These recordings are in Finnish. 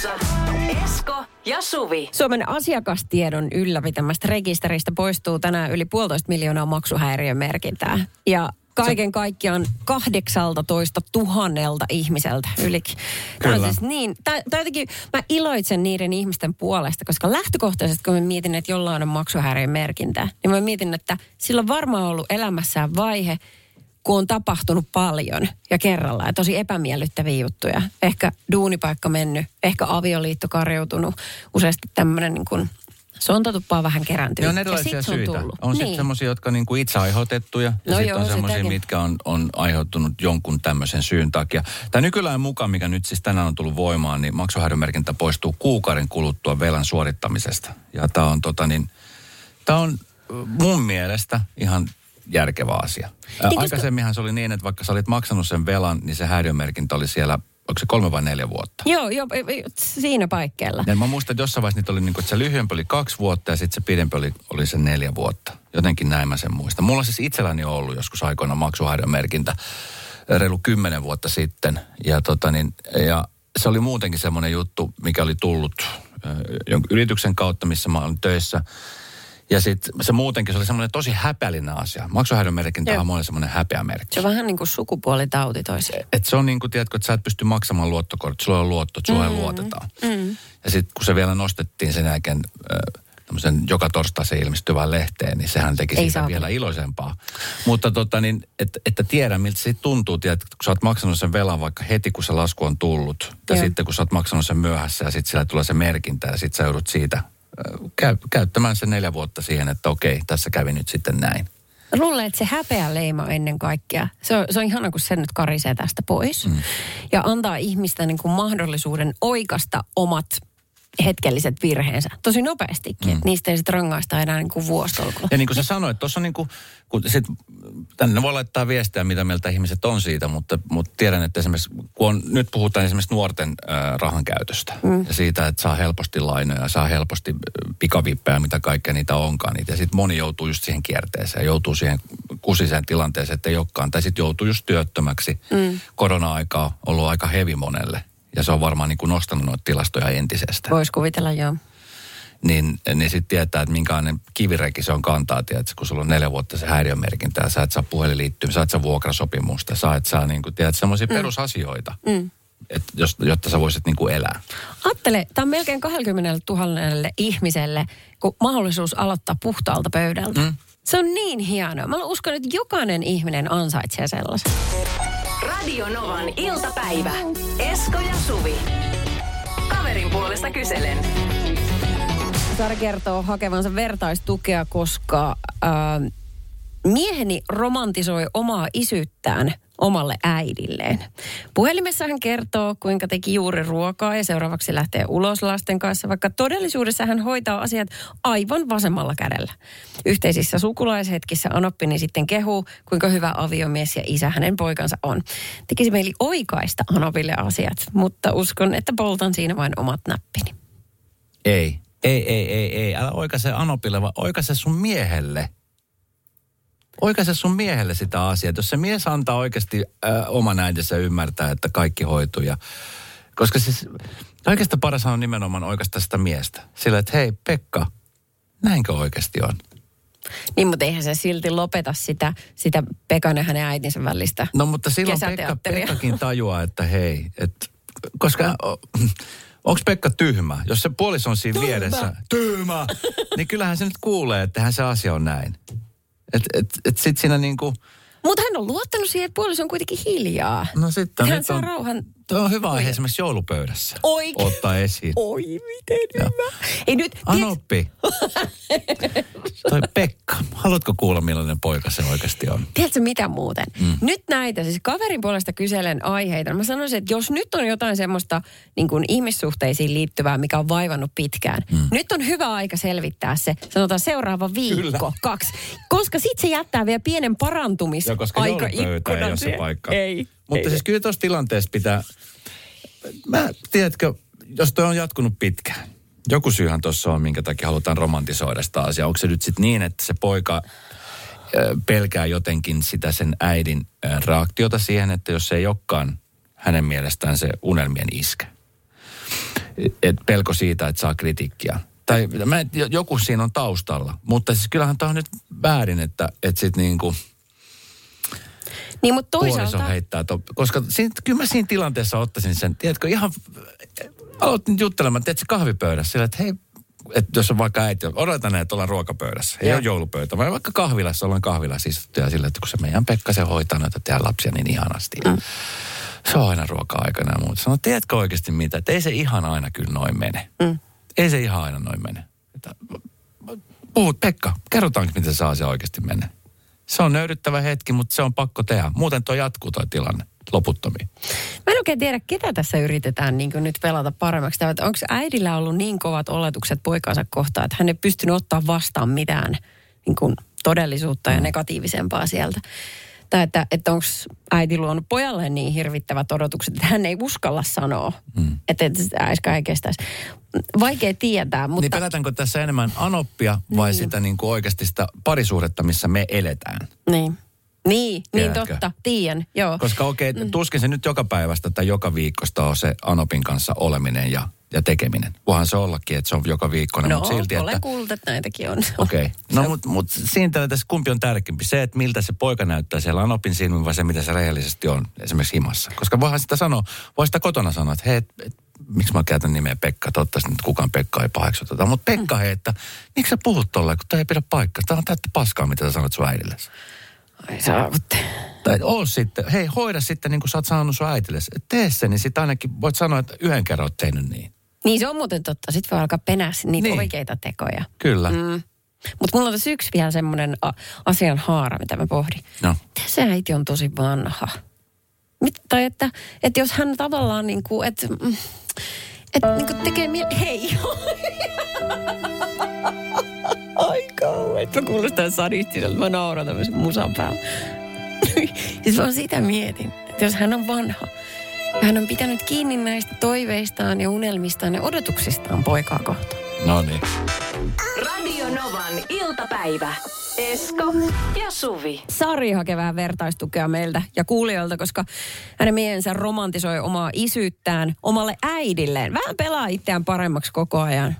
Studiossa Esko ja Suvi. Suomen asiakastiedon ylläpitämästä rekisteristä poistuu tänään yli puolitoista miljoonaa maksuhäiriömerkintää. Ja kaiken kaikkiaan 18 tuhannelta ihmiseltä yli. Tämä on Kyllä. siis niin, tai, tai jotenkin mä iloitsen niiden ihmisten puolesta, koska lähtökohtaisesti kun mä mietin, että jollain on maksuhäiriömerkintä, niin mä mietin, että sillä on varmaan ollut elämässään vaihe, kun on tapahtunut paljon ja kerralla ja tosi epämiellyttäviä juttuja. Ehkä duunipaikka mennyt, ehkä avioliitto karjoutunut, useasti tämmöinen niin kuin sontatuppaa vähän kerääntynyt. Ne on Ja erilaisia sit se on syitä. On sitten Niin. semmoisia, jotka niinku itse aiheutettuja. Ja No sitten on semmoisia, sitäkin. mitkä on, on aiheuttanut jonkun tämmöisen syyn takia. Tämä nykylain mukaan, mikä nyt siis tänään on tullut voimaan, niin maksuhäiriömerkintä poistuu kuukauden kuluttua velan suorittamisesta. Ja tämä on, tota niin, tää on mun mielestä ihan järkevä asia. Niin, Aikaisemminhan se oli niin, että vaikka sä olit maksanut sen velan, niin se häiriömerkintä oli siellä, onko se kolme vai neljä vuotta? Joo, joo, siinä paikkeilla. Ja mä muistan, että jossain vaiheessa niitä oli niin kuin, että se lyhyempi oli kaksi vuotta ja sitten se pidempi oli, oli se neljä vuotta. Jotenkin näin mä sen muistan. Mulla on siis itselläni ollut joskus aikoina maksuhäiriömerkintä reilu kymmenen vuotta sitten. Ja, tota niin, ja se oli muutenkin semmoinen juttu, mikä oli tullut jonkun yrityksen kautta, missä mä olin töissä. Ja sitten se muutenkin, se oli semmoinen tosi häpeällinen asia. Maksuhäiriömerkintä on monelle semmoinen häpeämerkki. Se on vähän niin kuin sukupuolitauti toiseen. Et se on niin kuin, tiedätkö, että sä et pysty maksamaan luottokorttia, sulla on luotto, että sulla mm, luotetaan. Mm. Ja sitten kun se vielä nostettiin sen jälkeen äh, tämmöisen joka torstaisen ilmestyvään lehteen, niin sehän teki Ei siitä saatana. vielä iloisempaa. Mutta tota niin, et, että tiedä miltä se tuntuu, tiedät, kun sä oot maksanut sen velan vaikka heti, kun se lasku on tullut. Ja Joo. sitten kun sä oot maksanut sen myöhässä ja sitten siellä tulee se merkintä ja sitten sä joudut siitä käy, käyttämään sen neljä vuotta siihen, että okei, tässä kävi nyt sitten näin. Luulen, että se häpeä leima ennen kaikkea, se on, se on ihana, kun se nyt karisee tästä pois. Mm. Ja antaa ihmistä niin kuin mahdollisuuden oikasta omat hetkelliset virheensä tosi nopeastikin. Mm. Niistä ei sitten rangaista enää niin kuin vuositolkulla. Ja niin kuin sä sanoit, tuossa on niin kuin, kun sit, tänne voi laittaa viestiä, mitä mieltä ihmiset on siitä, mutta, mutta tiedän, että esimerkiksi, kun on, nyt puhutaan esimerkiksi nuorten äh, rahan käytöstä mm. ja siitä, että saa helposti lainoja, saa helposti pikavippejä, mitä kaikkea niitä onkaan. Niitä. Ja sitten moni joutuu just siihen kierteeseen, joutuu siihen kusiseen tilanteeseen, että ei olekaan. Tai sitten joutuu just työttömäksi. Mm. Korona-aika on ollut aika hevi monelle. Ja se on varmaan niin kuin nostanut noita tilastoja entisestä Voisi kuvitella, joo. niin, niin sitten tietää, että minkälainen kivireki se on kantaa, tiedätkö, kun sulla on neljä vuotta se häiriömerkintä ja sä et saa puhelinliittyä, sä et saa vuokrasopimusta, sä et saa niin kuin, tiedät, semmoisia mm. perusasioita, mm. Et jos, jotta sä voisit niin kuin elää. Ajattele, tämä on melkein 20 000 ihmiselle, kun mahdollisuus aloittaa puhtaalta pöydältä. Mm. Se on niin hienoa. Mä uskon, että jokainen ihminen ansaitsee sellaisen. Radio Novan iltapäivä. Esko ja Suvi. Kaverin puolesta kyselen. Sara kertoo hakevansa vertaistukea, koska äh, mieheni romantisoi omaa isyyttään omalle äidilleen. Puhelimessa hän kertoo, kuinka teki juuri ruokaa ja seuraavaksi lähtee ulos lasten kanssa, vaikka todellisuudessa hän hoitaa asiat aivan vasemmalla kädellä. Yhteisissä sukulaishetkissä Anoppini sitten kehuu, kuinka hyvä aviomies ja isä hänen poikansa on. Tekisi mieli oikaista Anopille asiat, mutta uskon, että poltan siinä vain omat näppini. Ei, ei, ei, ei, ei. Älä oikaise Anopille, vaan oikaise sun miehelle. Oikaise sun miehelle sitä asiaa. Jos se mies antaa oikeasti äh, oman äitinsä ymmärtää, että kaikki hoituu ja... Koska siis kaikesta paras on nimenomaan oikaista sitä miestä. Sillä, että hei Pekka, näinkö oikeasti on? Niin, mutta eihän se silti lopeta sitä, sitä Pekan ja hänen äitinsä välistä. No mutta silloin Pekka. Pekkakin tajuaa, että hei, että koska onko Pekka tyhmä? Jos se puoliso on siinä Tyhmä. vieressä, tyhmä, niin kyllähän se nyt kuulee, että eihän se asia on näin. Että et, et sit siinä niinku, Mutta hän on luottanut siihen, että puoliso on kuitenkin hiljaa. no sitten hän saa on, rauhan Tuo on hyvä aihe esimerkiksi joulupöydässä. Oikein. Ottaa esiin. Oi, miten Joo. hyvä. Ei nyt, Anoppi. Toi Pekka. Haluatko kuulla millainen poika se oikeasti on? Tiedätkö mitä muuten? Mm. Nyt näitä, siis kaverin puolesta kyselen aiheita. Mä sanoisin, että jos nyt on jotain semmoista niin kuin ihmissuhteisiin liittyvää, mikä on vaivannut pitkään, mm. nyt on hyvä aika selvittää se, sanotaan seuraava viikko, Kyllä. kaksi. Koska sit se jättää vielä pienen parantumis Joo, koska ei ole se paikka. Ei. Mutta ei. siis kyllä tuossa tilanteessa pitää, mä tiedätkö, jos toi on jatkunut pitkään, joku syyhän tuossa on, minkä takia halutaan romantisoida sitä asiaa. Onko se nyt sitten niin, että se poika pelkää jotenkin sitä sen äidin reaktiota siihen, että jos se ei olekaan hänen mielestään se unelmien iskä. Et pelko siitä, että saa kritiikkiä. Tai mä, joku siinä on taustalla. Mutta siis kyllähän tämä on nyt väärin, että, että sitten niinku Niin, mutta puoliso toisaalta... heittää. To, koska siinä, kyllä mä siinä tilanteessa ottaisin sen, tiedätkö, ihan aloitin juttelemaan, tiedätkö, kahvipöydässä sillä, että hei, että jos on vaikka äiti, odotan, että ollaan ruokapöydässä. Ei Joo. ole joulupöytä, vaan vaikka kahvilassa ollaan kahvilassa istuttuja sillä, että kun se meidän Pekka se hoitaa noita teidän lapsia niin ihanasti. Mm. Se on aina ruoka-aikana ja muuta. Sano, tiedätkö oikeasti mitä, että ei se ihan aina kyllä noin mene. Mm. Ei se ihan aina noin mene. Että, puhut, Pekka, kerrotaanko, miten se asia oikeasti menee. Se on nöyryttävä hetki, mutta se on pakko tehdä. Muuten tuo jatkuu tuo tilanne loputtomiin. Mä en oikein tiedä, ketä tässä yritetään niin nyt pelata paremmaksi. Onko äidillä ollut niin kovat oletukset poikansa kohtaan, että hän ei pystynyt ottaa vastaan mitään niin kuin todellisuutta ja negatiivisempaa sieltä. Tai että, että onko äiti luonut pojalle niin hirvittävät odotukset, että hän ei uskalla sanoa, mm. että, että äiskä ei kestäisi. Vaikea tietää, Niin mutta pelätäänkö tässä enemmän anoppia vai sitä niin kuin oikeasti sitä parisuhdetta, missä me eletään? niin. Niin, niin Tiedätkö? totta, tiedän, joo. Koska okei, okay, tuskin se nyt joka päivästä tai joka viikosta on se Anopin kanssa oleminen ja, ja tekeminen. Voihan se ollakin, että se on joka viikkoinen, no, mutta silti, olen että... kuullut, että näitäkin on. Okei. Okay. No mutta mut siinä tässä kumpi on tärkeämpi? Se, että miltä se poika näyttää siellä Anopin silmin vai se, mitä se rehellisesti on esimerkiksi himassa? Koska voihan sitä sanoa, voi sitä kotona sanoa, että hei, et, et, miksi mä käytän nimeä Pekka? Toivottavasti nyt kukaan Pekka ei paheksuteta. Mutta Pekka, hei, että miksi sä puhut tolleen, kun tämä ei pidä paikkaa? Tämä on täyttä paskaa, mitä sä sanot sun äidillesi. Ai saavutte. Tai oo sitten, hei hoida sitten niin kuin sä oot sanonut sun äitillesi. Tee se, niin sitten ainakin voit sanoa, että yhden kerran oot tehnyt niin. Niin se on muuten totta. Sitten voi alkaa penää niitä Niin. oikeita tekoja. Kyllä. Mm. Mutta mulla on tässä yksi vielä semmoinen asian haara, mitä mä pohdin. No. Se äiti on tosi vanha? Mit, tai että, että jos hän tavallaan niin kuin, että, mm, että niin kuin tekee mieli... Hei! Ai kauan. Mä kuulostan sadistiselta. Mä nauran tämmöisen musan päällä. siis mä sitä mietin, että jos hän on vanha, hän on pitänyt kiinni näistä toiveistaan ja unelmistaan ja odotuksistaan poikaa kohtaan. No niin. Radio Novan iltapäivä. Esko ja Suvi. Sari hakee vähän vertaistukea meiltä ja kuulijoilta, koska hänen miehensä romantisoi omaa isyyttään omalle äidilleen. Vähän pelaa itseään paremmaksi koko ajan.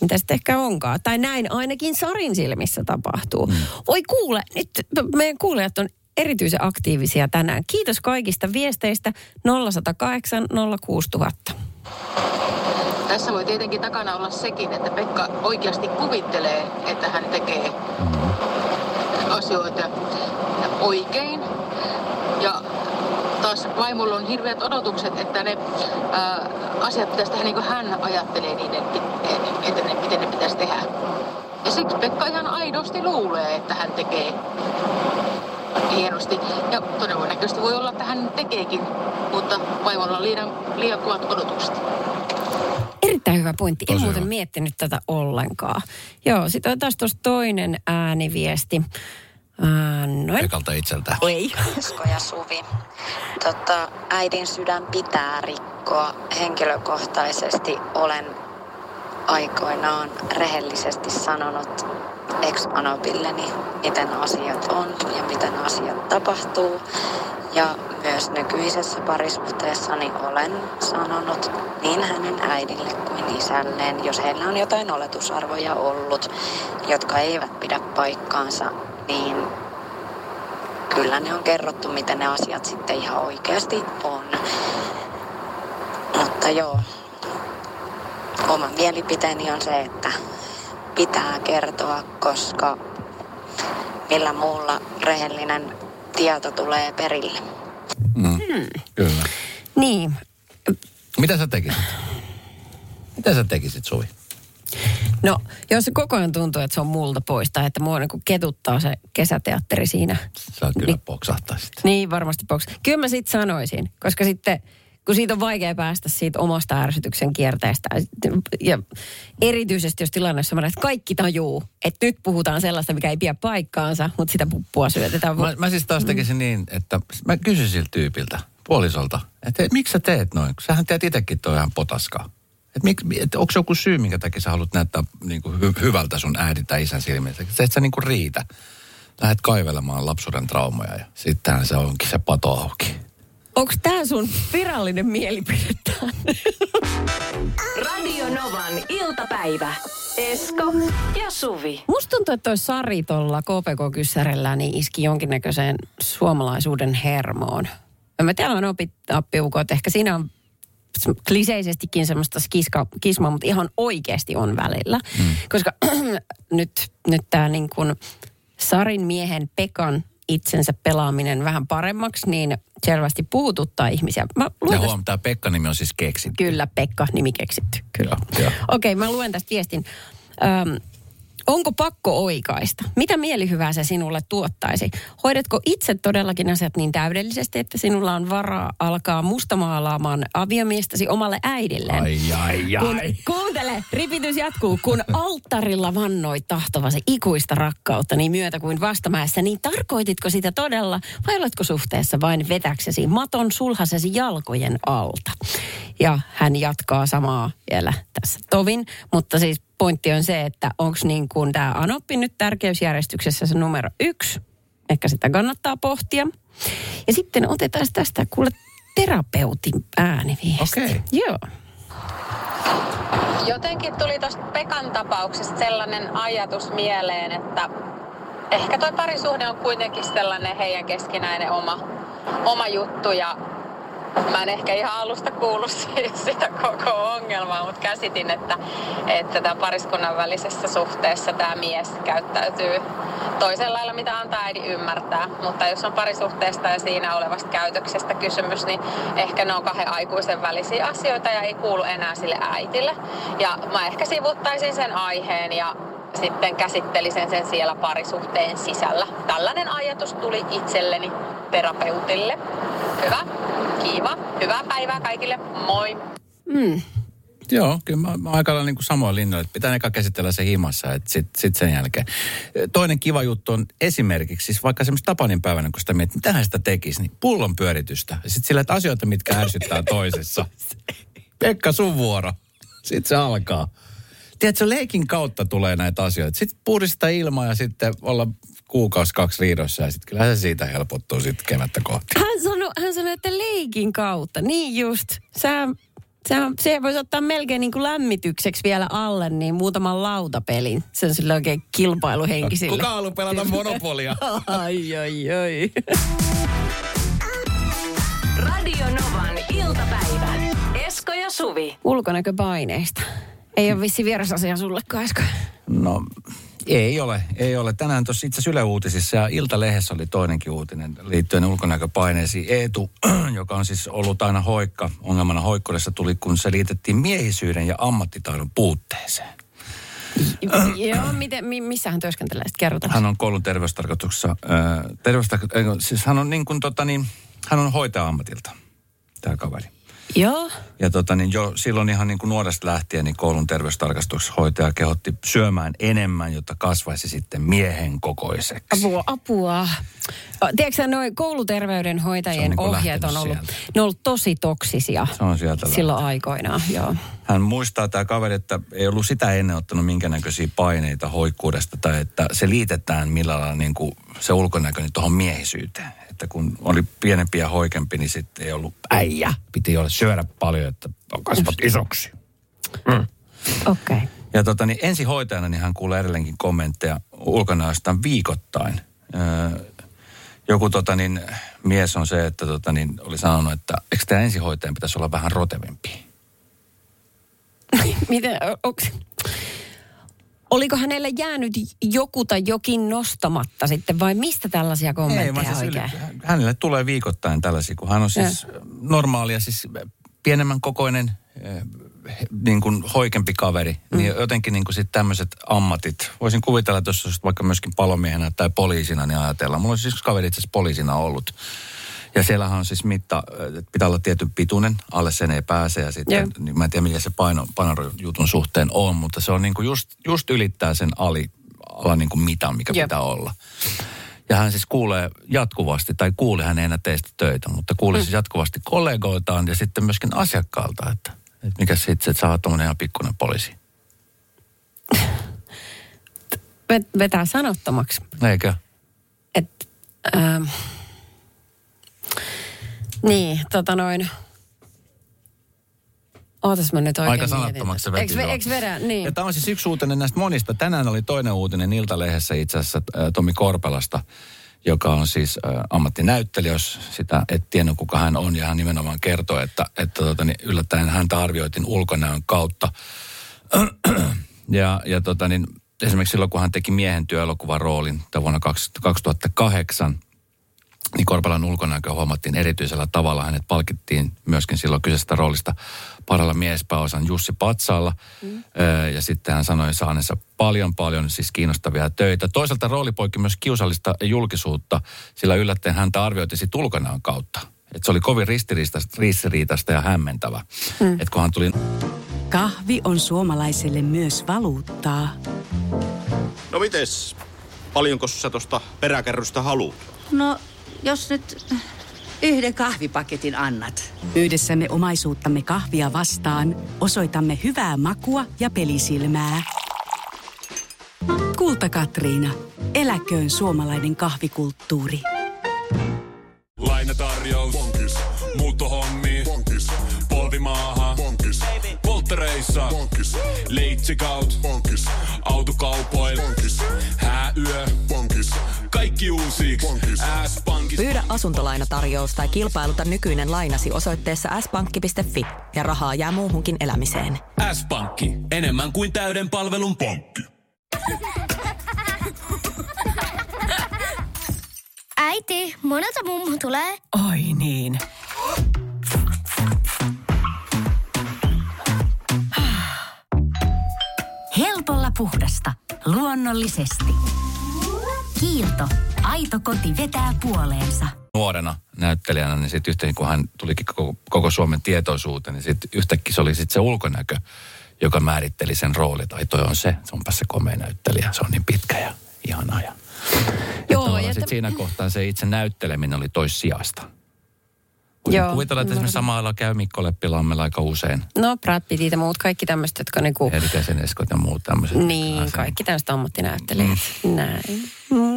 Mitä sitten ehkä onkaan. Tai näin ainakin Sarin silmissä tapahtuu. Mm. Voi kuule, nyt meidän kuulijat on erityisen aktiivisia tänään. Kiitos kaikista viesteistä 0108 06000. Tässä voi tietenkin takana olla sekin, että Pekka oikeasti kuvittelee, että hän tekee asioita oikein. Ja taas vaimolla on hirveät odotukset, että ne ää, asiat pitäisi tehdä niin kuin hän ajattelee niiden, että ne, miten ne pitäisi tehdä. Ja siksi Pekka ihan aidosti luulee, että hän tekee hienosti. Ja todennäköisesti voi olla, että hän tekeekin, mutta vaimolla on liian, liian kovat odotukset. Erittäin hyvä pointti. En Tosi muuten hyvä. miettinyt tätä ollenkaan. Joo, sitten otetaan tuosta toinen ääniviesti. Ää, noin. Pekalta itseltä. Ei. Esko ja Suvi. Tota, äidin sydän pitää rikkoa. Henkilökohtaisesti olen aikoinaan rehellisesti sanonut ex-anopilleni, miten asiat on ja miten asiat tapahtuu. Ja myös nykyisessä parisuhteessani olen sanonut niin hänen äidille kuin isälleen, jos heillä on jotain oletusarvoja ollut, jotka eivät pidä paikkaansa, niin kyllä ne on kerrottu, miten ne asiat sitten ihan oikeasti on. Mutta joo, oma mielipiteeni on se, että pitää kertoa, koska millä muulla rehellinen tieto tulee perille. Mm. Kyllä. Niin, Mitä sä tekisit? Mitä sä tekisit, Suvi? No, jos se koko ajan tuntuu, että se on multa pois tai että mua niin ketuttaa se kesäteatteri siinä. Sä kyllä Niin. poksahtaisit. Niin, varmasti box. Kyllä mä sit sanoisin, koska sitten kun siitä on vaikea päästä siitä omasta ärsytyksen kierteestä. Ja erityisesti jos tilanne on sellainen, että kaikki tajuu, että nyt puhutaan sellaista, mikä ei pidä paikkaansa, mutta sitä puppua syötetään. Mä, mä siis taas tekisin niin, että mä kysyn siltä tyypiltä, puolisolta, että hei, miksi sä teet noin? Sähän teet itsekin toi ihan potaskaa. Et mik, et onko se joku syy, minkä takia sä haluat näyttää niin kuin hy, hyvältä sun äidin tai isän silmissä? Se, et sä niin kuin riitä. Lähdet kaivelemaan lapsuuden traumoja ja sittenhän se onkin se pato auki. Onko tämä sun virallinen mielipide? Radio Novan iltapäivä. Esko ja Suvi. Musta tuntuu, että toi Sari tuolla KPK-kyssärellä niin iski jonkinnäköiseen suomalaisuuden hermoon. Mä tiedä, on opit appiukot. Ehkä siinä on kliseisestikin semmoista kiska, kismaa, mutta ihan oikeasti on välillä. Mm. Koska nyt, nyt tämä niin kuin Sarin miehen Pekan itsensä pelaaminen vähän paremmaksi, niin selvästi puhututtaa ihmisiä. Mä Ja luen tästä- huom, tämä Pekka-nimi on siis keksitty. Kyllä, Pekka, nimi keksitty. Kyllä. Okei, mä luen tästä viestin. Öm, onko pakko oikaista? Mitä mielihyvää se sinulle tuottaisi? Hoidatko itse todellakin asiat niin täydellisesti, että sinulla on varaa alkaa mustamaalaamaan aviomiestäsi omalle äidilleen? Ai, ai, Kun, ai. kuuntele, ripitys jatkuu. Kun alttarilla vannoit tahtovasi ikuista rakkautta niin myötä kuin vastamäessä, niin tarkoititko sitä todella vai oletko suhteessa vain vetäksesi maton sulhasesi jalkojen alta? Ja hän jatkaa samaa vielä tässä tovin, mutta siis pointti on se, että onko niin kuin tämä Anoppi nyt tärkeysjärjestyksessä se numero yksi? Ehkä sitä kannattaa pohtia. Ja sitten otetaan tästä kuule terapeutin ääniviesti. Okei. Joo. Jotenkin tuli tuosta Pekan tapauksesta sellainen ajatus mieleen, että ehkä toi parisuhde on kuitenkin sellainen heidän keskinäinen oma, oma juttu ja mä en ehkä ihan alusta kuullut sitä koko ongelmaa, mutta käsitin, että, että tämä pariskunnan välisessä suhteessa tämä mies käyttäytyy toisella lailla, mitä antaa äidin ymmärtää. Mutta jos on parisuhteesta ja siinä olevasta käytöksestä kysymys, niin ehkä ne on kahden aikuisen välisiä asioita ja ei kuulu enää sille äitille. Ja mä ehkä sivuttaisin sen aiheen ja sitten käsittelisin sen siellä parisuhteen sisällä. Tällainen ajatus tuli itselleni terapeutille. Hyvä, kiva, hyvää päivää kaikille, moi! Mm. Joo, kyllä mä, mä aika lailla niin kuin samoin linjoilla, että pitää eka käsitellä se himassa, että sitten sit sen jälkeen. Toinen kiva juttu on esimerkiksi, siis vaikka semmoista Tapanin päivänä, kun sitä mietit, mitä sitä tekisi, niin pullon pyöritystä. Ja sitten sillä, että asioita, mitkä ärsyttää toisessa. Pekka, sun vuoro. Sitten se alkaa. Tiedätkö, leikin kautta tulee näitä asioita. Sitten puhdistaa ilmaa ja sitten olla kuukausi kaksi riidossa ja sitten kyllä se siitä helpottuu sitten kevättä kohti. Hän sanoi, hän sanoi, että leikin kautta. Niin just. Sä, sä, se voisi ottaa melkein niin kuin lämmitykseksi vielä alle, niin muutaman lautapelin. Se on sille oikein kilpailuhenkisille. Kuka haluaa pelata monopolia? Ai, ai, ai. Radio Novan iltapäivä. Esko ja Suvi. Ulkonäköpaineista. Ei ole vissi vierasasia sulle, Kaiska. No, ei ole, ei ole. Tänään tuossa itse Yle Uutisissa ja Iltalehdessä oli toinenkin uutinen liittyen ulkonäköpaineisiin. Eetu, joka on siis ollut aina hoikka, ongelmana hoikkuudessa tuli, kun se liitettiin miehisyyden ja ammattitaidon puutteeseen. Joo, miten, mi, missä hän työskentelee? Sitten kerrotaan. Hän on koulun terveystarkoituksessa, äh, terveystarko- äh, siis hän on niin kuin tota niin, hän on hoitaja ammatilta, tämä kaveri. Joo. Ja tota, niin jo silloin ihan niin kuin nuoresta lähtien niin koulun terveystarkastushoitaja kehotti syömään enemmän, jotta kasvaisi sitten miehen kokoiseksi. Apua, apua. Tiedätkö sä, noi kouluterveydenhoitajien on niin ohjeet on lähtenyt ollut, sieltä. ne on ollut tosi toksisia Se on sieltä silloin aikoinaan, joo. Hän muistaa tämä kaveri, että ei ollut sitä ennen ottanut minkäännäköisiä paineita hoikkuudesta tai että se liitetään millä lailla niin kuin se ulkonäkö niin tuohon miehisyyteen. Että kun oli pienempi ja hoikempi, niin sitten ei ollut äijä. Piti olla syödä paljon, että kasvat isoksi. Okei. Okay. Ja tota, niin ensihoitajana niin hän kuulee edelleenkin kommentteja ulkonäöstään viikoittain. Öö, joku tota, niin, mies on se, että tota, niin, oli sanonut, että eikö tämä ensihoitajan pitäisi olla vähän rotevempi? Miten, onks, oliko hänelle jäänyt joku tai jokin nostamatta sitten vai mistä tällaisia kommentteja Ei, vaan siis oikein? yli, hänelle tulee viikoittain tällaisia, kun hän on siis normaalia, siis pienemmän kokoinen, eh, niin kuin hoikempi kaveri, mm. niin jotenkin niin kuin sitten tämmöiset ammatit. Voisin kuvitella, että jos olisit vaikka myöskin palomiehenä tai poliisina, niin ajatellaan. Mulla on siis kaveri itse asiassa poliisina ollut. Ja siellähän on siis mitta, että pitää olla tietyn pituinen, alle sen ei pääse. Ja sitten, Joo. niin mä en tiedä mikä se paino, painojutun suhteen on, mutta se on niin kuin just, just ylittää sen ali, ala niin kuin mitan, mikä Jep. pitää olla. Ja hän siis kuulee jatkuvasti, tai kuuli, hän ei enää tee sitä töitä, mutta kuuli siis jatkuvasti kollegoiltaan ja sitten myöskin asiakkaalta, että, että mikä sitten, että sä oot tommonen ihan pikkuinen poliisi. Vet- Vetää sanottomaksi. Eikö? Et, ähm, niin, tota noin. Ootas mä nyt oikein Aika sanattomaksi se veti. Eiks vedä? Niin. Ja tämä on siis yksi uutinen näistä monista. Tänään oli toinen uutinen Iltalehdessä itse asiassa äh, Tomi Korpelasta, joka on siis äh, ammattinäyttelijä, jos sitä et tiennyt kuka hän on. Ja hän nimenomaan kertoi, että, että tota, niin yllättäen häntä arvioitiin ulkonäön kautta. ja ja tota, niin, esimerkiksi silloin, kun hän teki miehen työelokuvan roolin vuonna 2008, niin Korpelan ulkonäkö huomattiin erityisellä tavalla. Hänet palkittiin myöskin silloin kyseisestä roolista parhaalla miespääosan Jussi Patsaalla. Mm. Ja sitten hän sanoi saaneensa paljon paljon siis kiinnostavia töitä. Toisaalta rooli poikki myös kiusallista julkisuutta, sillä yllättäen häntä arvioitiin sit ulkonäön kautta. Et se oli kovin ristiriitaista, ristiriitaista ja hämmentävä. Mm. Et kun hän tuli Kahvi on suomalaiselle myös valuuttaa. No mites? Paljonko sä tosta peräkärrystä haluat? No, jos nyt yhden kahvipaketin annat. Yhdessämme omaisuuttamme kahvia vastaan osoitamme hyvää makua ja pelisilmää. Kulta Katriina. Eläköön suomalainen kahvikulttuuri. Lainatarjous. Bonkis. Muuttohommi. Bonkis. Polvimaaha. Bonkis. Polttereissa. Bonkis. Leitsikaut. Bonkis. Autokaupoil. Bonkis. Hääyö. Bonkis. Kaikki uusi. S-pankki. Pyydä asuntolainatarjous tai kilpailuta nykyinen lainasi osoitteessa s-pankki.fi ja rahaa jää muuhunkin elämiseen. S-pankki. Enemmän kuin täyden palvelun pankki. Äiti, monelta mummu tulee? Oi niin. Helpolla puhdasta. Luonnollisesti. Kiilto. Aito koti vetää puoleensa. nuorena näyttelijänä, niin sitten yhtäkkiä kun hän tulikin koko, koko Suomen tietoisuuteen, niin sitten yhtäkkiä se oli sitten se ulkonäkö, joka määritteli sen roolin. Tai toi on se, se onpa se komea näyttelijä, se on niin pitkä ja ihana. Ja, Joo, ja sit te- siinä kohtaa se itse näytteleminen oli toissijasta. Joo, kuvitella, että esimerkiksi ymmärrän. samalla käy Mikko Leppilammella aika usein. No, Brad Pittit ja muut, kaikki tämmöiset, jotka niinku... Erkäsen Eskot ja muut tämmöiset. Niin, kaikki tämmöiset ammattinäyttelijät. Näin. Mm.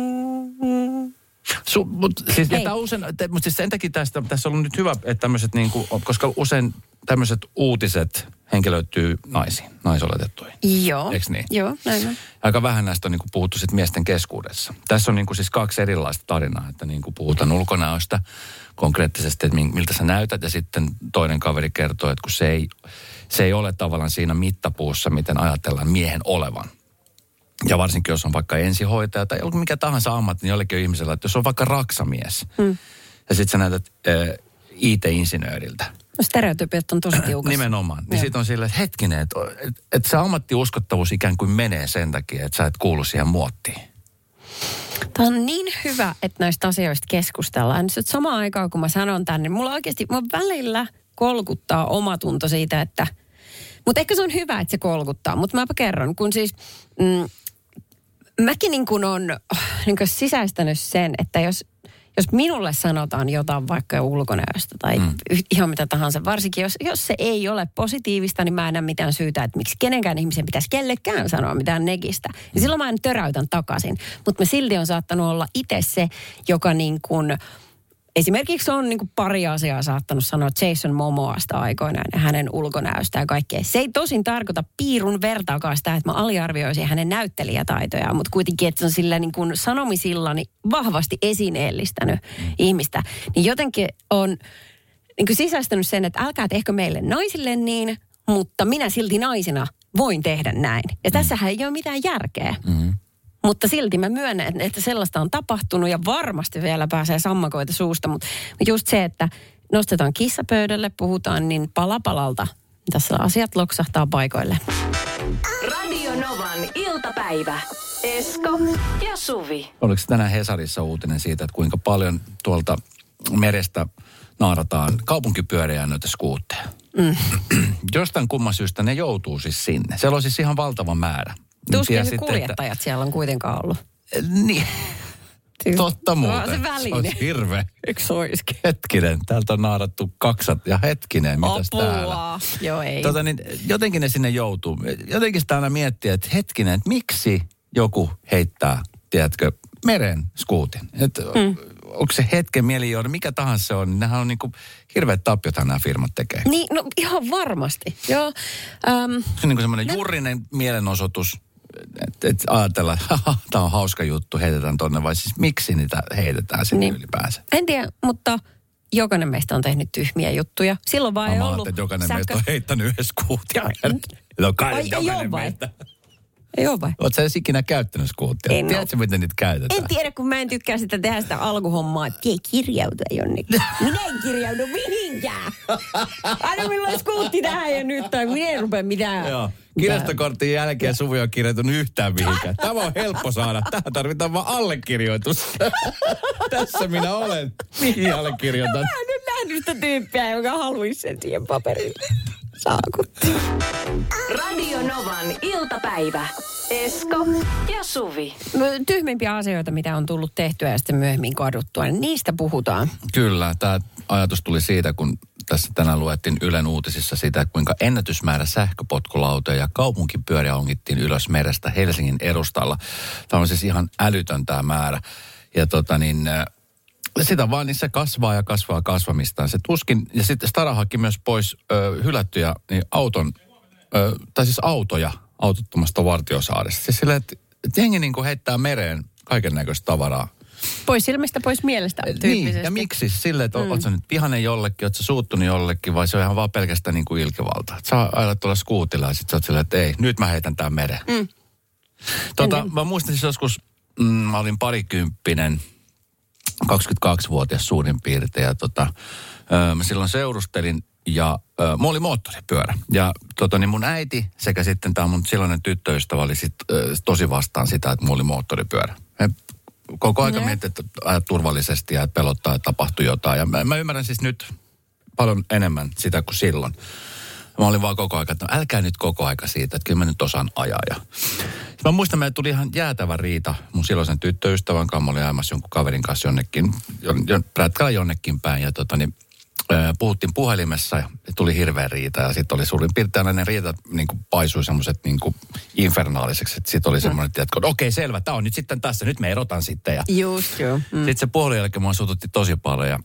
Su, mut, siis, ja usein, te, mutta siis sen takia tästä, tässä on ollut nyt hyvä, että tämmöiset niinku, koska usein tämmöiset uutiset henkilöityy naisiin, naisoletettuihin. Joo. Eiks niin? Joo, näin on. Aika vähän näistä on niinku puhuttu sit miesten keskuudessa. Tässä on niinku siis kaksi erilaista tarinaa, että niinku puhutaan ulkonäöstä konkreettisesti, että mi- miltä sä näytät, ja sitten toinen kaveri kertoo, että kun se ei, se ei ole tavallaan siinä mittapuussa, miten ajatellaan miehen olevan. Ja varsinkin, jos on vaikka ensihoitaja tai joku mikä tahansa ammatti, niin jollekin ihmisellä, että jos on vaikka raksamies, mm. ja sitten sä näytät äh, IT-insinööriltä, No, Stereotypiat on tosi tiukassa. Nimenomaan. Niin sitten on silleen, että hetkinen, että et, et se ammattiuskottavuus ikään kuin menee sen takia, että sä et kuulu siihen muottiin. Tämä on niin hyvä, että näistä asioista keskustellaan. Nyt samaan aikaan, kun mä sanon tänne, niin mulla oikeasti, mä välillä kolkuttaa omatunto siitä, että... Mutta ehkä se on hyvä, että se kolkuttaa. Mutta mäpä kerron, kun siis... Mm, mäkin niin kuin on niin kuin sisäistänyt sen, että jos, jos minulle sanotaan jotain vaikka ulkonäöstä tai mm. ihan mitä tahansa, varsinkin jos, jos se ei ole positiivista, niin mä en näe mitään syytä, että miksi kenenkään ihmisen pitäisi kellekään sanoa mitään negistä. Ja silloin mä en töräytän takaisin. Mutta mä silti on saattanut olla itse se, joka niin kuin, Esimerkiksi on niin pari asiaa saattanut sanoa Jason Momoasta aikoinaan ja hänen ulkonäöstä ja kaikkea. Se ei tosin tarkoita piirun vertaakaan sitä, että mä aliarvioisin hänen näyttelijätaitojaan, mutta kuitenkin, että se on sillä niin kuin sanomisillani vahvasti esineellistänyt ihmistä. Niin jotenkin on niin kuin sisäistänyt sen, että älkää tehkö meille naisille niin, mutta minä silti naisena voin tehdä näin. Ja tässähän ei ole mitään järkeä. Mm-hmm. Mutta silti mä myönnän, että sellaista on tapahtunut ja varmasti vielä pääsee sammakoita suusta. Mutta just se, että nostetaan kissapöydälle, puhutaan niin palapalalta. Tässä asiat loksahtaa paikoille. Radio Novan iltapäivä. Esko ja Suvi. Oliko tänään Hesarissa uutinen siitä, että kuinka paljon tuolta merestä naarataan kaupunkipyöriä ja noita skuutteja? Mm. Jostain kumman syystä ne joutuu siis sinne. Siellä on siis ihan valtava määrä. Tuskin se sitten, kuljettajat että... siellä on kuitenkaan ollut. Niin. Totta Se on muuten. se väline. olisi hirveä. Yksi olisikin. Hetkinen, täältä on naarattu kaksat ja hetkinen, mitäs täällä? Apua. Joo, ei. Tota, niin, jotenkin ne sinne joutuu. Jotenkin sitä aina miettiä, että hetkinen, että miksi joku heittää, tiedätkö, meren skuutin. Et, mm. Onko se hetken mielijohde, mikä tahansa se on, niin nehän on niinku hirveät tappiothan nämä firmat tekee. Niin, no ihan varmasti. Joo. Um, Se on niinku semmoinen juurinen mielenosoitus, että et ajatella, että tämä on hauska juttu, heitetään tonne, vai siis miksi niitä heitetään sinne Niin. ylipäänsä? en tiedä, mutta jokainen meistä on tehnyt tyhmiä juttuja. Silloin vaan Mä ei ajattelin, ollut että jokainen sähkö... meistä on heittänyt yhden skuutin. Joo. No kai Ai, jokainen vai? Ei ole vai? Oletko sä edes ikinä käyttänyt skuuttia? En. Tiedätkö, miten niitä käytetään? En tiedä, kun mä en tykkää sitä tehdä sitä alkuhommaa, että ei kirjautua jonnekin. Minä en kirjaudu mihinkään. Aina minulla on skuutti tähän ja nyt, tai minä en rupea mitään. Joo. Kirjastokortin jälkeen Suvi on kirjoitunut yhtään mihinkään. Tämä on helppo saada. Tähän tarvitaan vaan allekirjoitus. Tässä minä olen. Mihin allekirjoitan? Mä en nyt nähnyt sitä tyyppiä, joka haluaisi sen siihen paperille. Saakutti. Novan iltapäivä. Esko ja Suvi. Tyhmimpiä asioita, mitä on tullut tehtyä ja sitten myöhemmin kaduttua, niin niistä puhutaan. Kyllä, tämä ajatus tuli siitä, kun tässä tänään luettiin Ylen uutisissa sitä, kuinka ennätysmäärä sähköpotkulautoja ja kaupunkipyöriä ongittiin ylös merestä Helsingin edustalla. Tämä on siis ihan älytön tämä määrä. Ja tota niin, äh, sitä vaan, niin se kasvaa ja kasvaa kasvamistaan. Se tuskin, ja sitten Stara myös pois ö, hylättyjä niin auton, ö, tai siis autoja autottomasta vartiosaaresta. Siis silleen, että, että jengi niin kuin heittää mereen kaiken näköistä tavaraa. Pois silmistä, pois mielestä Niin, tyyppisesti. ja miksi? Silleen, että Mm. sä nyt vihanen jollekin, oot sä suuttunut jollekin, vai se on ihan vaan pelkästään niin kuin ilkevalta. Et Sä ajat tuolla skuutilla ja sit sä oot silleen, että ei, nyt mä heitän tämän mereen. Mm. Tota, mä muistan siis joskus, mm, mä olin parikymppinen, 22-vuotias suurin piirtein, ja tota, ö, mä silloin seurustelin, ja ö, mulla oli moottoripyörä. Ja tota, niin mun äiti sekä sitten tämä mun silloinen tyttöystävä oli sit, ö, tosi vastaan sitä, että mulla oli moottoripyörä. Me koko aika Ne. mietin, että ajat turvallisesti ja pelottaa, että tapahtuu jotain. Ja mä, mä ymmärrän siis nyt paljon enemmän sitä kuin silloin. Mä olin vaan koko aika, että no älkää nyt koko aika siitä, että kyllä mä nyt osaan ajaa. Ja... Mä muistan, että tuli ihan jäätävä riita mun silloisen tyttöystävän kanssa. Mä olin ajamassa jonkun kaverin kanssa jonnekin, jon, jon, prätkällä jonnekin päin. Ja tota, niin, puhuttiin puhelimessa ja tuli hirveä riita. Ja sitten oli suurin piirtein aina ne riitat niin kuin paisui semmoiset niin kuin infernaaliseksi. Sitten oli semmoinen, että okei okay, selvä, tämä on nyt sitten tässä, nyt me erotan sitten. Ja Just joo. Mm. sitten se puolen jälkeen mua suututti tosi paljon ja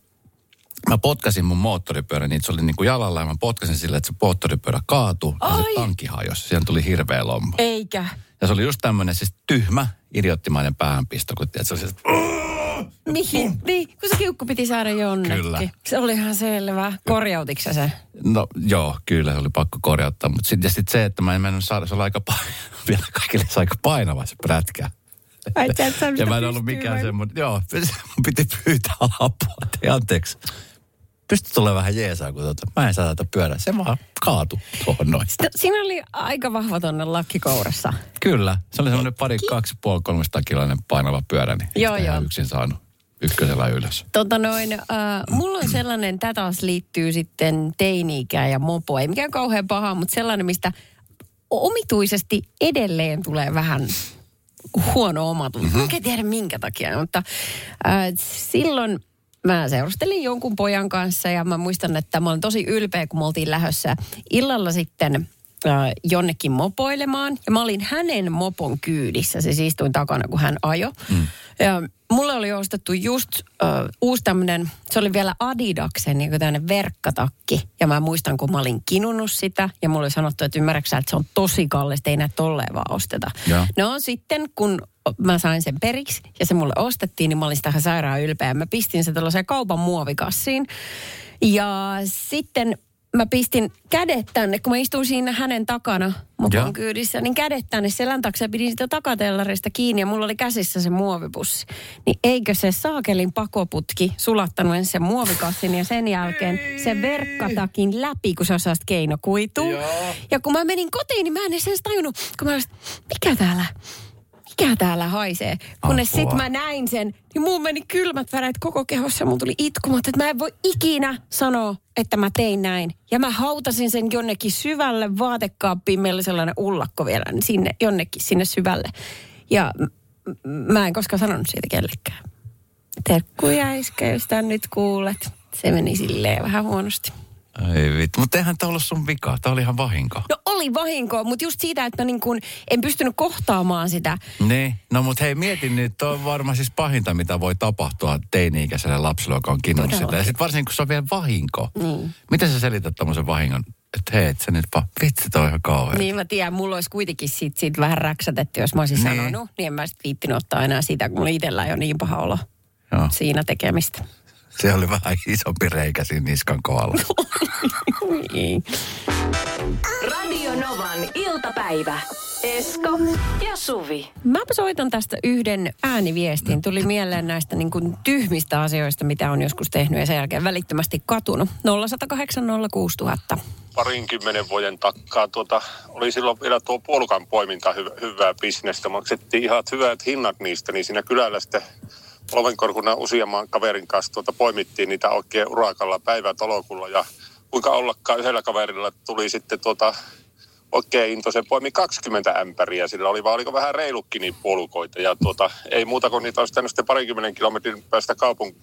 mä potkasin mun moottoripyörän, niin se oli niinku jalalla ja mä potkasin sille, että se moottoripyörä kaatui ja Ai. se tankki hajosi. Siihen tuli hirveä lommo. Eikä. Ja se oli just tämmöinen siis tyhmä, idioottimainen päähänpisto, kun tiedät, se oli siis, Mihin? Niin, kun se kiukku piti saada jonnekin. Kyllä. Se oli ihan selvä. Korjautitko sä se? no joo, kyllä se oli pakko korjauttaa. Mutta sitten sit se, että mä en mennyt saada, se oli aika painava, vielä kaikille se aika painava se prätkä. Ai, ja sitä mä en ollut mikään semmoinen, joo, mun piti pyytää apua, että anteeksi. Pysty tulemaan vähän jeesaa, kun tota, mä en saa tätä pyörää. Se vaan kaatu tuohon noin. No, siinä oli aika vahva tonne lakkikourassa. Kyllä, se oli semmoinen pari, kaksi, puoli, 300 kiloinen painava pyörä, niin Joo, sitä joo. yksin saanut ykkösellä ylös. Tota noin, äh, mulla on sellainen, tämä taas liittyy sitten teini-ikään ja mopo. Ei mikään kauhean paha, mutta sellainen, mistä omituisesti edelleen tulee vähän huono omatunto. Mm-hmm. En tiedä minkä takia, mutta äh, silloin mä seurustelin jonkun pojan kanssa ja mä muistan, että mä olin tosi ylpeä, kun me oltiin lähdössä illalla sitten jonnekin mopoilemaan. Ja mä olin hänen mopon kyydissä, siis istuin takana, kun hän ajo. Mm. Ja mulle oli ostettu just äh, uusi tämmöinen, se oli vielä Adidaksen niin tämmöinen verkkatakki. Ja mä muistan, kun mä olin kinunnut sitä ja mulle oli sanottu, että ymmärräksä, että se on tosi kallista, ei näitä tolleen vaan osteta. Joo. No sitten, kun mä sain sen periksi ja se mulle ostettiin, niin mä olin sitä ihan sairaan ylpeä. Mä pistin se tällaiseen kaupan muovikassiin. Ja sitten mä pistin kädet tänne, kun mä istuin siinä hänen takana mukon kyydissä, niin kädet tänne selän taakse ja pidin sitä takatellarista kiinni ja mulla oli käsissä se muovipussi. Niin eikö se saakelin pakoputki sulattanut ensin sen muovikassin ja sen jälkeen se verkkatakin läpi, kun se osaa keinokuitua. Ja kun mä menin kotiin, niin mä en edes tajunnut, kun mä olisin, mikä täällä, mikä täällä haisee. Kunnes Apua. sit mä näin sen, niin mulla meni kylmät väreet koko kehossa ja mun tuli itkumat, että mä en voi ikinä sanoa, että mä tein näin. Ja mä hautasin sen jonnekin syvälle vaatekaappiin, meillä oli sellainen ullakko vielä, niin sinne, jonnekin sinne syvälle. Ja m- mä en koskaan sanonut siitä kellekään. Terkkuja iskä, jos nyt kuulet. Se meni silleen vähän huonosti. Ei vittu, mutta eihän tämä ollut sun vika. Tämä oli ihan vahinko. No oli vahinko, mutta just siitä, että mä niin kuin en pystynyt kohtaamaan sitä. Niin, no mutta hei mietin nyt, toi on varmaan siis pahinta, mitä voi tapahtua teini-ikäiselle lapselle, joka on kinnannut sitä. Ja sitten varsinkin, kun se on vielä vahinko. Niin. Miten sä selität tommosen vahingon? Että hei, et sä nyt vaan, vitsi toi on ihan kauhean. Niin mä tiedän, mulla olisi kuitenkin sit, sit vähän räksätetty, jos mä olisin Niin. sanonut. Niin en mä sit viittinyt ottaa enää sitä, kun mulla itsellä jo niin paha olo Joo. siinä tekemistä. Se oli vähän isompi reikä siinä niskan kohdalla. niin. Radio Novan iltapäivä. Esko ja Suvi. Mä soitan tästä yhden ääniviestin. Tuli mieleen näistä niin kuin tyhmistä asioista, mitä on joskus tehnyt ja sen jälkeen välittömästi katunut. 0108 06000. parinkymmenen vuoden takkaa tuota, oli silloin vielä tuo puolukan poiminta hyvä, hyvää bisnestä. Maksettiin ihan hyvät hinnat niistä, niin siinä kylällä sitten polvenkorkuna useamman kaverin kanssa tuota, poimittiin niitä oikein urakalla päivätolokulla ja kuinka ollakaan yhdellä kaverilla tuli sitten tuota, oikein into, se poimi 20 ämpäriä, sillä oli vaan oliko vähän reilukki niin puolukoita. Ja tuota, ei muuta kuin niitä olisi pitänyt sitten parikymmenen kilometrin päästä kaupun,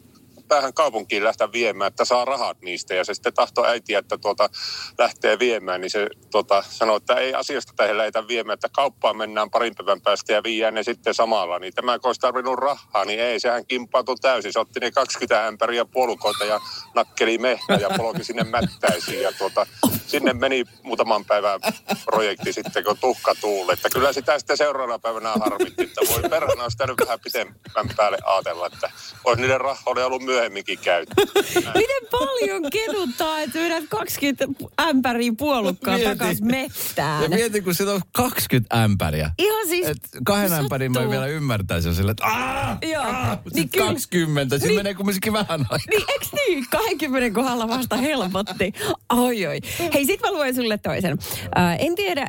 päähän kaupunkiin lähteä viemään, että saa rahat niistä. Ja se sitten tahtoi äitiä, että tuota, lähtee viemään, niin se tuota, sanoi, että ei asiasta tähän lähdetä viemään, että kauppaan mennään parin päivän päästä ja viiään ne sitten samalla. Niin tämä kun olisi tarvinnut rahaa, niin ei, sehän kimpautui täysin. Se otti ne 20 ämpäriä puolukoita ja nakkeli mehtä ja polki sinne mättäisiin. Ja tuota, sinne meni muutaman päivän projekti sitten, kun tuhka tuuli. Että kyllä sitä sitten seuraavana päivänä harmitti, että voi perhana olisi pitänyt vähän pitemmän päälle ajatella, että olisi niiden rahoille ollut myöhemminkin käyttö. Miten paljon keduttaa, että vedät 20 ämpäriä puolukkaa Mieti. takas mettään? Ja mietin, kun sitä on 20 ämpäriä. Ihan siis... Et kahden sattuu. ämpärin mä vielä ymmärtäisin sille, että aah, Joo. aah, Niin niin kyllä. 20, siinä Niin. menee kumminkin vähän aikaa. Niin, eikö niin? 20 kohdalla vasta helpotti. Oi, oi. Hei, sit mä luen sulle toisen. Äh, en tiedä,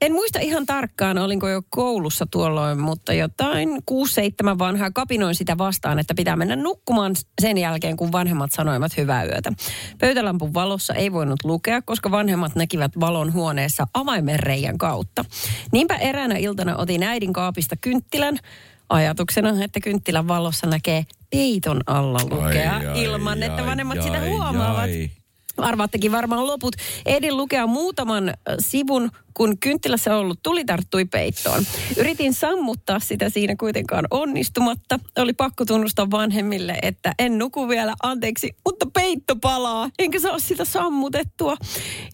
en muista ihan tarkkaan, olinko jo koulussa tuolloin, mutta jotain 6-7 vanhaa kapinoin sitä vastaan, että pitää mennä nukkumaan sen jälkeen, kun vanhemmat sanoivat hyvää yötä. Pöytälampun valossa ei voinut lukea, koska vanhemmat näkivät valon huoneessa avaimen reijän kautta. Niinpä eräänä iltana otin äidin kaapista kynttilän, ajatuksena, että kynttilän valossa näkee peiton alla lukea Ai, ai, ilman, että ai, vanhemmat sitä ai, huomaavat. ai. Arvaattekin varmaan loput. Ehdin lukea muutaman sivun, kun kynttilässä ollut tuli tarttui peittoon. Yritin sammuttaa sitä siinä kuitenkaan onnistumatta. Oli pakko tunnustaa vanhemmille, että en nuku vielä, anteeksi, mutta peitto palaa, enkä saa sitä sammutettua.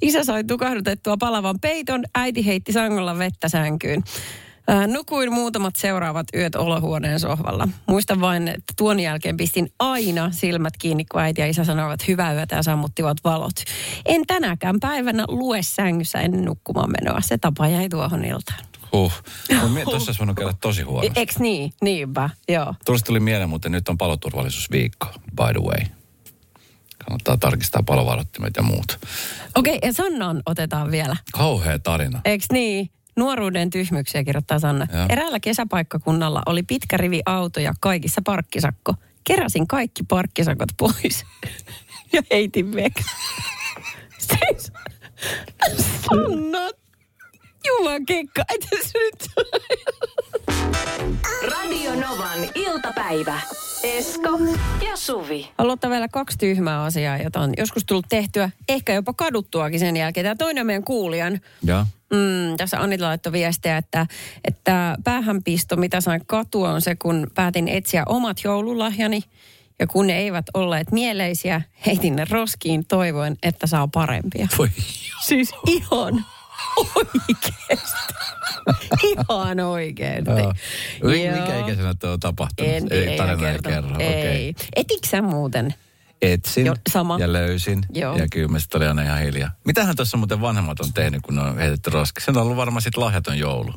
Isä sai tukahdutettua palavan peiton, äiti heitti sangolla vettä sänkyyn. Nukuin muutamat seuraavat yöt olohuoneen sohvalla. Muistan vain, että tuon jälkeen pistin aina silmät kiinni, kun äiti ja isä sanoivat hyvää yötä ja sammuttivat valot. En tänäkään päivänä lue sängyssä ennen nukkumaan menoa. Se tapa jäi tuohon iltaan. Huh. No, mie- Tuossa olisi voinut käydä tosi huonosti. Eks niin? Niinpä, joo. Tuosta tuli mieleen, mutta nyt on paloturvallisuusviikko, by the way. Kannattaa tarkistaa palovaroittimet ja muut. Okei, ja Sannan otetaan vielä. Kauhea tarina. Eks niin? Nuoruuden tyhmyksiä kirjoittaa Sanna. Joo. Eräällä kesäpaikkakunnalla oli pitkä rivi autoja kaikissa parkkisakko. Keräsin kaikki parkkisakot pois ja heitin weg. Siis, Sanna, Juman kekka, et sä nyt... Radio Novan iltapäivä. Esko ja Suvi. Haluan ottaa vielä kaksi tyhmää asiaa, jota on joskus tullut tehtyä, ehkä jopa kaduttuakin sen jälkeen. Tämä toinen on meidän kuulijan. Ja. Mm, tässä Anita laittoi viestiä, että, että päähänpisto, mitä sain katua, on se, kun päätin etsiä omat joululahjani. Ja kun ne eivät olleet mieleisiä, heitin ne roskiin toivoen, että saa parempia. Voi. Siis ihan oikeasti. ihan oikeasti. Joo. Mikä ikäisenä tuo on tapahtunut? En, ei, ei, tarina ei kertonut. kerro. Ei. Okei. Etitkö sä muuten? Etsin Jo, sama. ja löysin. Joo. Ja kyllä mä sit oli aina ihan hiljaa. Mitähän tuossa muuten vanhemmat on tehnyt, kun ne on heitetty roski? Se on ollut varmaan sit lahjaton joulu.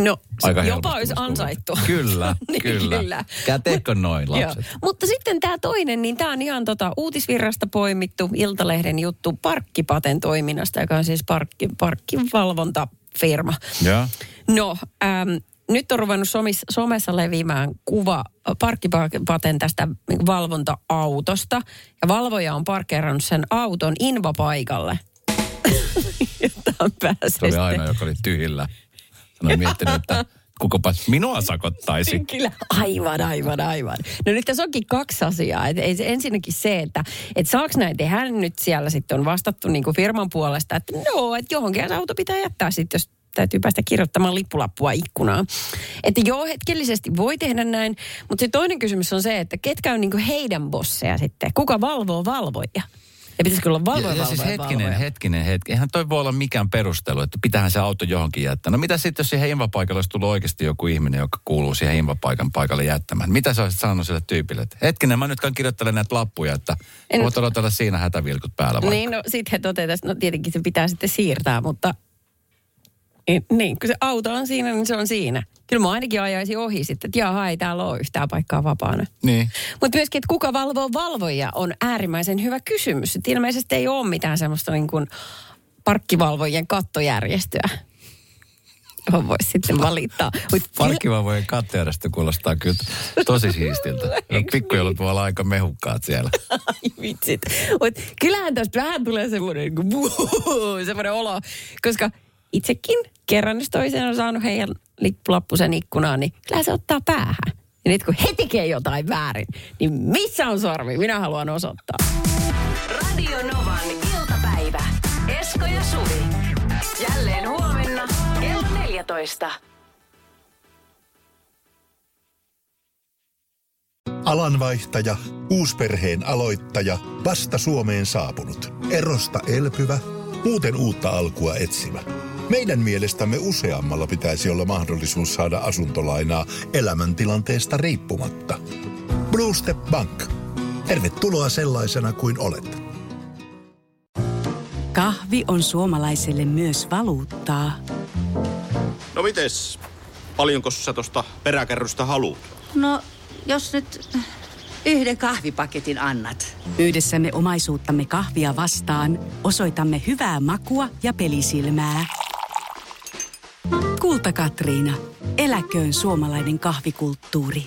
No, Aika jopa olisi ansaittu. Kyllä, Niin, kyllä. kyllä. Käteekö noin lapset? Joo. Mutta sitten tämä toinen, niin tämä on ihan tota uutisvirrasta poimittu Iltalehden juttu Parkkipaten toiminnasta, joka on siis parkki, parkkivalvontafirma. Joo. No, äm, nyt on ruvennut somis, somessa leviämään kuva Parkkipaten tästä valvonta-autosta. Ja valvoja on parkkeerannut sen auton invapaikalle. Se oli aina, joka oli tyhjillä. Sanoin miettinyt, että kukapas minua sakottaisi. Kyllä, aivan, aivan, aivan. No nyt tässä onkin kaksi asiaa. Et, ensinnäkin se, että et saaks näin tehdä, nyt siellä sitten on vastattu niinku firman puolesta, että no, että johonkin auto pitää jättää sitten, jos täytyy päästä kirjoittamaan lippulappua ikkunaan. Että joo, hetkellisesti voi tehdä näin, mutta se toinen kysymys on se, että ketkä on niinku heidän bosseja sitten? Kuka valvoo valvoja? Ja pitäisikö olla valvoja, ja, ja siis valvoja, hetkinen, valvoja? hetkinen, hetki. Eihän toi voi olla mikään perustelu, että pitähän se auto johonkin jättää. No mitä sitten, jos siihen invapaikalle olisi tullut oikeasti joku ihminen, joka kuuluu siihen invapaikan paikalle jättämään? Mitä sä olisit sanonut sille tyypille? Että hetkinen, mä nyt kirjoittelen näitä lappuja, että En- voit odotella siinä hätävilkut päällä vaikka. Niin, no sitten he toteavat, no tietenkin se pitää sitten siirtää, mutta niin, niin, kun se auto on siinä, niin se on siinä. Kyllä mä ainakin ajaisin ohi sitten, että jaha, ei täällä ole yhtään paikkaa vapaana. Niin. Mutta myöskin, että kuka valvoo valvoja on äärimmäisen hyvä kysymys. Et ilmeisesti ei ole mitään semmoista niin kuin parkkivalvojien kattojärjestöä, johon voisi sitten valittaa. Mut Parkkivauvojen kattojärjestö kuulostaa kyllä tosi siistiltä. No, Pikkujoulut voi olla aika mehukkaat siellä. Ai vitsit. Mut kyllähän tästä vähän tulee semmoinen, niin semmoinen olo, koska itsekin kerran jos toisen on saanut heidän lippulappusen ikkunaan, niin kyllä se ottaa päähän. Ja nyt kun he tekee jotain väärin, niin missä on sormi? Minä haluan osoittaa. Radio Novan iltapäivä. Esko ja Suvi. Jälleen huomenna kello 14. Alanvaihtaja, uusperheen aloittaja, vasta Suomeen saapunut, erosta elpyvä, muuten uutta alkua etsimä. Meidän mielestämme useammalla pitäisi olla mahdollisuus saada asuntolainaa elämäntilanteesta riippumatta. Blue Step Bank. Tervetuloa sellaisena kuin olet. Kahvi on suomalaiselle myös valuuttaa. No mites? Paljonko sä tosta peräkärrystä haluat? No, jos nyt yhden kahvipaketin annat. Yhdessämme omaisuuttamme kahvia vastaan osoitamme hyvää makua ja pelisilmää. Kulta Katriina. Eläköön suomalainen kahvikulttuuri.